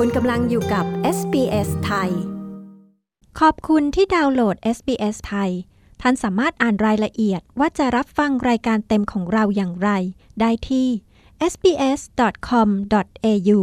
คุณกำลังอยู่กับ SBS ไทย ขอบคุณที่ดาวน์โหลด SBS ไทย ท่านสามารถอ่านรายละเอียดว่าจะรับฟังรายการเต็มของเราอย่างไร ได้ที่ sbs.com.au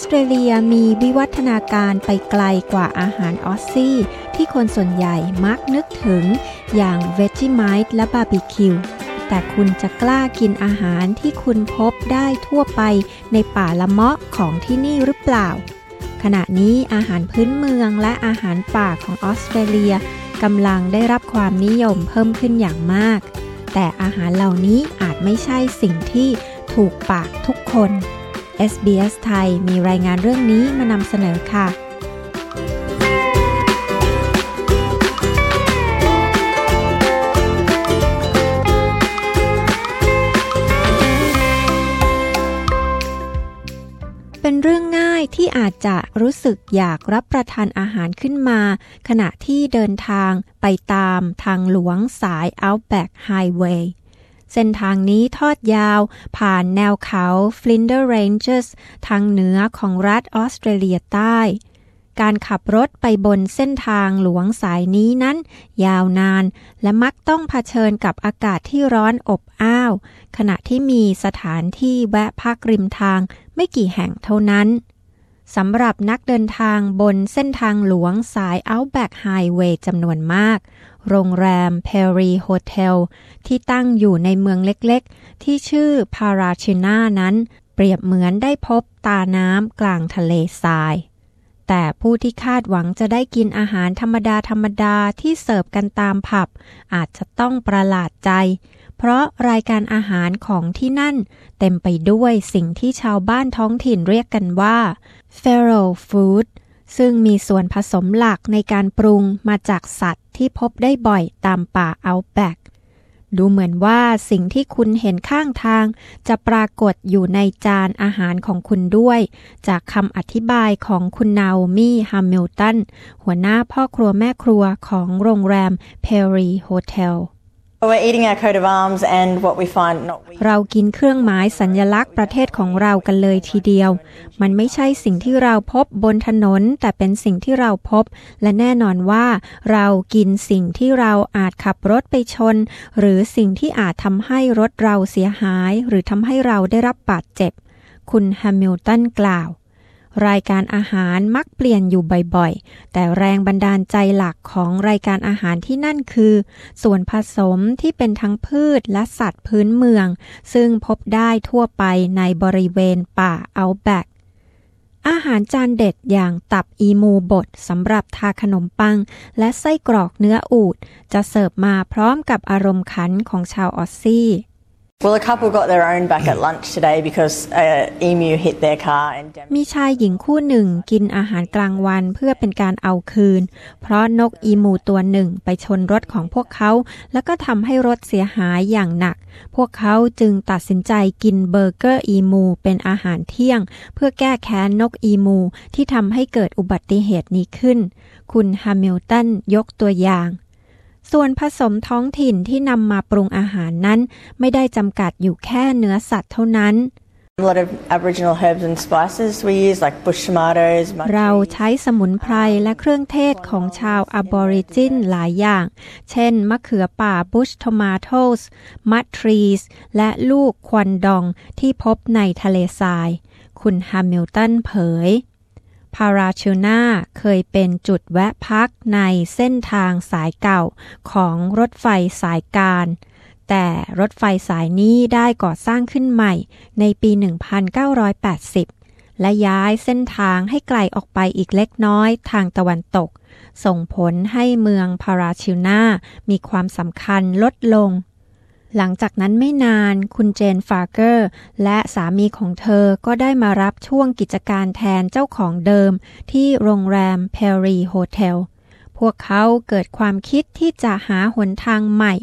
ออสเตรเลียมีวิวัฒนาการไปไกลกว่าอาหารออสซี่ ที่คนส่วนใหญ่มักนึกถึงอย่าง Vegemite และบาร์บีคิวแต่คุณจะกล้ากินอาหารที่คุณพบได้ทั่วไปในป่าละเมาะของที่นี่หรือเปล่า ขณะนี้อาหารพื้นเมืองและอาหารป่าของออสเตรเลียกำลังได้รับความนิยมเพิ่มขึ้นอย่างมาก แต่อาหารเหล่านี้อาจไม่ใช่สิ่งที่ถูกปากทุกคน SBS ไทยมีรายงานเรื่องนี้มานำเสนอค่ะ เป็นเรื่องง่ายที่อาจจะรู้สึกอยากรับประทานอาหารขึ้นมา ขณะที่เดินทางไปตามทางหลวงสาย Outback Highway เส้นทางนี้ทอดยาวผ่านแนวเขา Flinders Ranges ทางเหนือของรัฐออสเตรเลียใต้ การขับรถไปบนเส้นทางหลวงสายนี้นั้น ยาวนานและมักต้องเผชิญกับอากาศที่ร้อนอบอ้าว ขณะที่มีสถานที่แวะพักริมทางไม่กี่แห่งเท่านั้น สำหรับนักเดินทางบนเส้นทางหลวงสาย Outback Highway จำนวนมาก โรงแรม Perry Hotel ที่ตั้งอยู่ในเมืองเล็กๆ ที่ชื่อ Parachina นั้น เปรียบเหมือนได้พบตาน้ำกลางทะเลทราย แต่ผู้ที่คาดหวังจะได้กินอาหารธรรมดาธรรมดาที่เสิร์ฟกันตามผับ อาจจะต้องประหลาดใจ เพราะรายการอาหารของที่นั่น เต็มไปด้วยสิ่งที่ชาวบ้านท้องถิ่นเรียกกันว่า feral food ซึ่งมีส่วนผสมหลักในการปรุงมาจากสัตว์ที่พบได้บ่อยตามป่า Outback ดูเหมือนว่าสิ่งที่คุณเห็นข้างทาง จะปรากฏอยู่ในจานอาหารของคุณด้วย จากคำอธิบายของคุณนาโอมี่ฮัมมิลตันหัวหน้าพ่อครัวแม่ครัวของโรงแรม Perry Hotel We're eating our coat of arms เรากินเครื่องหมายสัญญลักษณ์ประเทศของเรากันเลยทีเดียว มันไม่ใช่สิ่งที่เราพบบนถนน แต่เป็นสิ่งที่เราพบ และแน่นอนว่า เรากินสิ่งที่เราอาจขับรถไปชน หรือสิ่งที่อาจทำให้รถเราเสียหาย หรือทำให้เราได้รับบาดเจ็บ คุณแฮมิลตันกล่าว รายการอาหารมักเปลี่ยนอยู่บ่อยๆ แต่แรงบันดาลใจหลักของรายการอาหารที่นั่นคือ ส่วนผสมที่เป็นทั้งพืชและสัตว์พื้นเมือง ซึ่งพบได้ทั่วไปในบริเวณป่าเอาแบกอาหารจานเด็ดอย่างตับอีมูบดสำหรับทาขนมปัง และไส้กรอกเนื้ออูด จะเสิร์ฟมาพร้อมกับอารมณ์ขันของชาวออสซี่ มีชายหญิงคู่หนึ่งกินอาหารกลางวันเพื่อเป็นการเอาคืน เพราะนกอีมูตัวหนึ่งไปชนรถของพวกเขา แล้วก็ทำให้รถเสียหายอย่างหนัก พวกเขาจึงตัดสินใจกินเบอร์เกอร์อีมูเป็นอาหารเที่ยง เพื่อแก้แค้นนกอีมูที่ทำให้เกิดอุบัติเหตุนี้ขึ้น คุณแฮมิลตันยกตัวอย่าง ส่วนผสมท้องถิ่นที่นำมาปรุงอาหารนั้น ไม่ได้จำกัดอยู่แค่เนื้อสัตว์เท่านั้น A lot of Aboriginal herbs and spices we use, like bush tomatoes. เรา muntries. ใช้สมุนไพรและเครื่องเทศของชาวอบอริจินหลายอย่าง เช่น มะเขือป่าบุช t ทมาโตสมัตทรีส และลูกควันดองที่พบในทะเลทราย คุณแฮมิลตันเผย พาราชิลนาเคยเป็นจุดแวะพักในเส้นทางสายเก่าของรถไฟสาย Ghan แต่รถไฟสายนี้ได้ก่อสร้างขึ้นใหม่ในปี 1980 และย้ายเส้นทางให้ไกลออกไปอีกเล็กน้อยทางตะวันตก ส่งผลให้เมืองพาราชิวนามีความสำคัญลดลง หลังจากนั้นไม่นานคุณเจนฟาร์เกอร์ และสามีของเธอก็ได้มารับช่วงกิจการแทนเจ้าของเดิมที่โรงแรม Perry Hotel พพวกเขาเกิดความคิดที่จะหาหนทางใหม่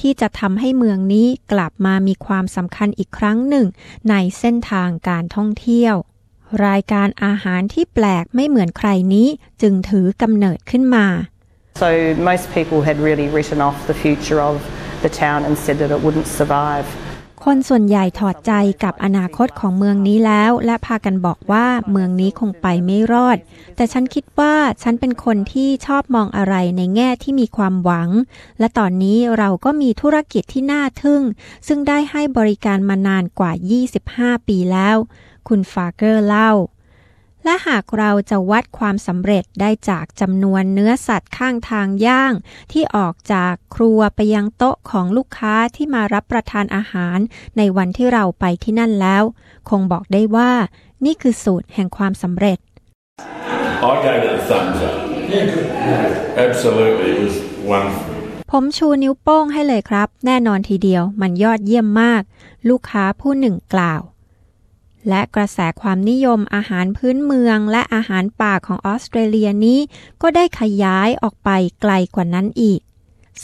ที่จะทำให้เมืองนี้กลับมามีความสำคัญอีกครั้งหนึ่ง ในเส้นทางการท่องเที่ยว รายการอาหารที่แปลกไม่เหมือนใครนี้จึงถือกำเนิดขึ้นมา So most people had really written off the future of the town and said that it wouldn't survive. คนส่วนใหญ่ถอดใจกับอนาคตของเมืองนี้แล้ว และพากันบอกว่าเมืองนี้คงไปไม่รอด แต่ฉันคิดว่าฉันเป็นคนที่ชอบมองอะไรในแง่ที่มีความหวัง และตอนนี้เราก็มีธุรกิจที่น่าทึ่ง ซึ่งได้ให้บริการมานานกว่า 25 ปีแล้ว คุณฟาเกอร์เล่า และหากเราจะวัดความสำเร็จได้จากจำนวนเนื้อสัตว์ข้างทางย่าง ที่ออกจากครัวไปยังโต๊ะของลูกค้าที่มารับประทานอาหารในวันที่เราไปที่นั่นแล้ว คงบอกได้ว่า นี่คือสูตรแห่งความสำเร็จ I gave it a thumbs up. Absolutely, it was wonderful. ผมชูนิ้วโป้งให้เลยครับ แน่นอนทีเดียวมันยอดเยี่ยมมาก ลูกค้าผู้หนึ่งกล่าว และกระแสความนิยมอาหารพื้นเมืองและอาหารป่าของออสเตรเลียนี้ ก็ได้ขยายออกไปไกลกว่านั้นอีก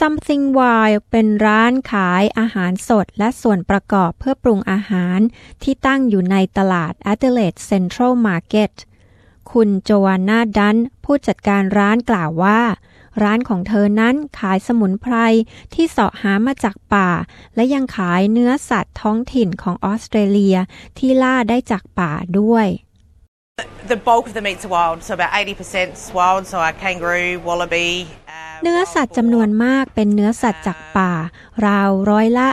Something Wild เป็นร้านขายอาหารสดและส่วนประกอบเพื่อปรุงอาหารที่ตั้งอยู่ในตลาด Adelaide Central Market คุณโจวานนาดันผู้จัดการร้านกล่าวว่า ร้านของเธอนั้นขายสมุนไพรที่เสาะหามาจากป่า และยังขายเนื้อสัตว์ท้องถิ่นของออสเตรเลียที่ล่าได้จากป่าด้วย The bulk of the meat's are wild, so about 80% is wild, so our kangaroo, wallaby. uh, เนื้อสัตว์จำนวนมากเป็นเนื้อสัตว์จากป่า ราวร้อยละ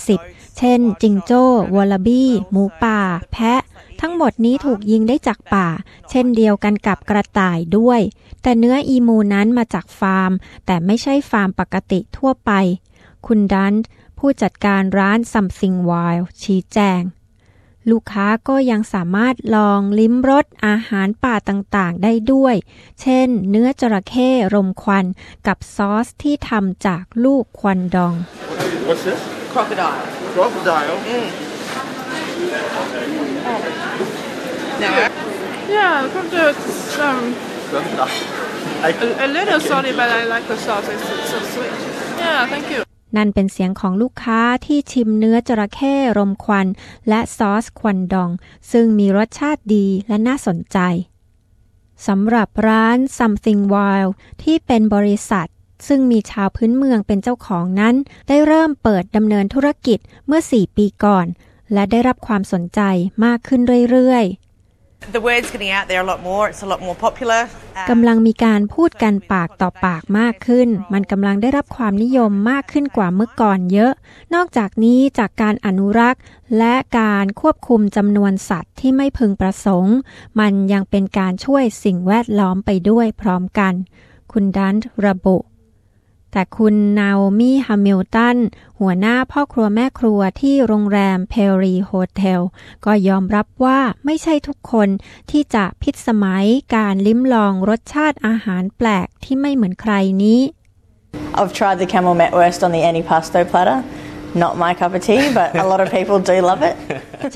80 เช่น จิงโจ้วอลลาบี้ หมูป่า แพะ ทั้งหมดนี้ถูกยิงได้จากป่า เช่นเดียวกันกับกระต่ายด้วย แต่เนื้ออีมูนั้นมาจากฟาร์ม แต่ไม่ใช่ฟาร์มปกติทั่วไป คุณดันผู้จัดการร้าน Something Wild ชี้แจง ลูกค้าก็ยังสามารถลองลิ้มรสอาหารป่าต่างๆได้ด้วย เช่น เนื้อจระเข้รมควันกับซอสที่ทำจากลูกควันดอง What's this? crocodile. Crocodile. No. Yeah, crocodile's um, a, a little salty, but I like the sauce. It's, it's so sweet. Yeah, thank you. นั่นเป็นเสียงของลูกค้าที่ชิมเนื้อจระเข้รมควัน และซอสควันดอง ซึ่งมีรสชาติดีและน่าสนใจสำหรับร้าน Something Wild ที่เป็นบริษัท ซึ่งมีชาวพื้นเมืองเป็นเจ้าของนั้น ได้เริ่มเปิดดำเนินธุรกิจเมื่อ 4 ปีก่อน และได้รับความสนใจมากขึ้นเรื่อยๆ The word's getting out there a lot more. It's a lot more popular. กำลังมีการพูดกันปากต่อปากมากขึ้น มันกำลังได้รับความนิยมมากขึ้นกว่าเมื่อก่อนเยอะ นอกจากนี้จากการอนุรักษ์ และการควบคุมจำนวนสัตว์ที่ไม่พึงประสงค์ มันยังเป็นการช่วยสิ่งแวดล้อมไปด้วยพร้อมกัน คุณดันระบุ แต่คุณนาโอมี่ฮัมมิลตัน หัวหน้าพ่อครัวแม่ครัวที่โรงแรม Prairie Hotel ก็ยอมรับว่าไม่ใช่ทุกคนที่จะพิสมัยการลิ้มลองรสชาติอาหารแปลกที่ไม่เหมือนใครนี้ I've tried the camel metwurst on the antipasto platter. Not my cup of tea, but a lot of people do love it.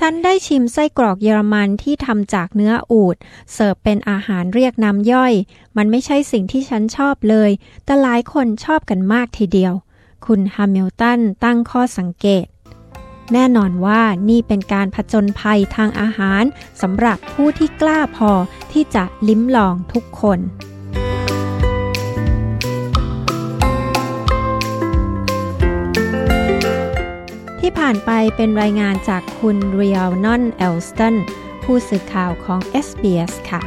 ฉันได้ชิมไส้กรอกเยอรมันที่ทำจากเนื้ออูฐเสิร์ฟเป็นอาหารเรียกน้ำย่อย มันไม่ใช่สิ่งที่ฉันชอบเลย แต่หลายคนชอบกันมากทีเดียว คุณฮัมมิลตันตั้งข้อสังเกต แน่นอนว่านี่เป็นการผจญภัยทางอาหารสำหรับผู้ที่กล้าพอที่จะลิ้มลองทุกคน ที่ผ่านไปเป็นรายงานจากคุณเรียลนอนเอลสตันผู้สื่อข่าวของ SBS ค่ะ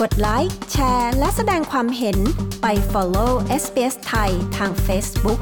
กดไลค์ แชร์ และแสดงความเห็นไป follow SBS ไทยทาง Facebook